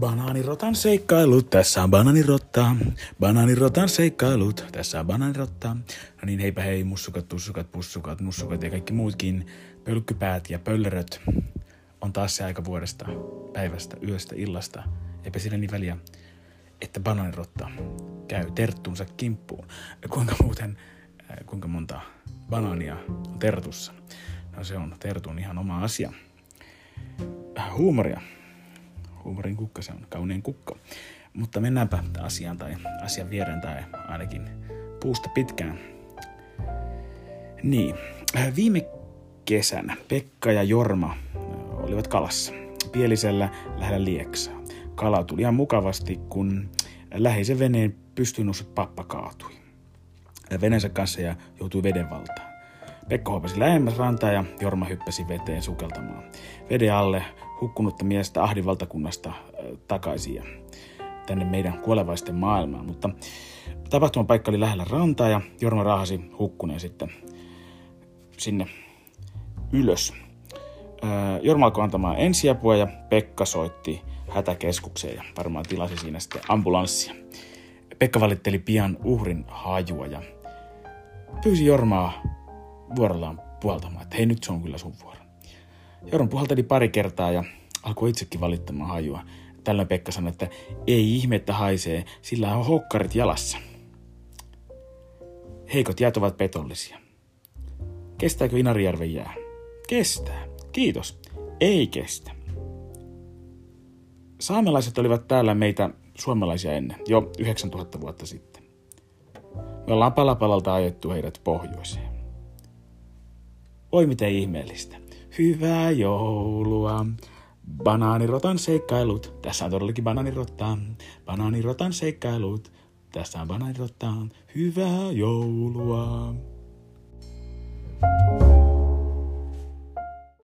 Banaanirotan seikkailut, tässä on banaanirotta. Banaanirotan seikkailut, tässä on banaanirotta. No niin, heipä hei, mussukat, tussukat, pussukat, mussukat ja kaikki muutkin pölkkypäät ja pölleröt. On taas se aika vuodesta, päivästä, yöstä, illasta. Eipä sillä niin väliä, että banaanirotta käy terttunsa kimppuun. Kuinka muuten, äh, kuinka monta banaania on tertussa? No se on tertun ihan oma asia. Huumoria huumorin kukka, se on kaunein kukka. Mutta mennäänpä asiaan tai asian viereen tai ainakin puusta pitkään. Niin, viime kesänä Pekka ja Jorma olivat kalassa Pielisellä lähellä Lieksaa. Kala tuli ihan mukavasti, kun läheisen veneen pystyyn noussut pappa kaatui. Veneensä kanssa ja joutui veden valtaan. Pekka hopasi lähemmäs rantaa ja Jorma hyppäsi veteen sukeltamaan. Veden alle hukkunutta miestä Ahdin valtakunnasta äh, takaisin ja tänne meidän kuolevaisten maailmaan. Mutta tapahtuman paikka oli lähellä rantaa ja Jorma rahasi hukkuneen sitten sinne ylös. Äh, Jorma alkoi antamaan ensiapua ja Pekka soitti hätäkeskukseen ja varmaan tilasi siinä sitten ambulanssia. Pekka valitteli pian uhrin hajua ja pyysi Jormaa vuorollaan puhaltamaan, että hei nyt se on kyllä sun vuoro. Joron puhalteli pari kertaa ja alkoi itsekin valittamaan hajua. Tällöin Pekka sanoi, että ei ihme, että haisee, sillä on hokkarit jalassa. Heikot jäät ovat petollisia. Kestääkö Inarijärven jää? Kestää. Kiitos. Ei kestä. Saamelaiset olivat täällä meitä suomalaisia ennen, jo 9000 vuotta sitten. Me ollaan palapalalta ajettu heidät pohjoiseen. Oi miten ihmeellistä. Hyvää joulua. Banaanirotan seikkailut. Tässä on todellakin banaanirotta. Banaanirotan seikkailut. Tässä on banaanirotta. Hyvää joulua.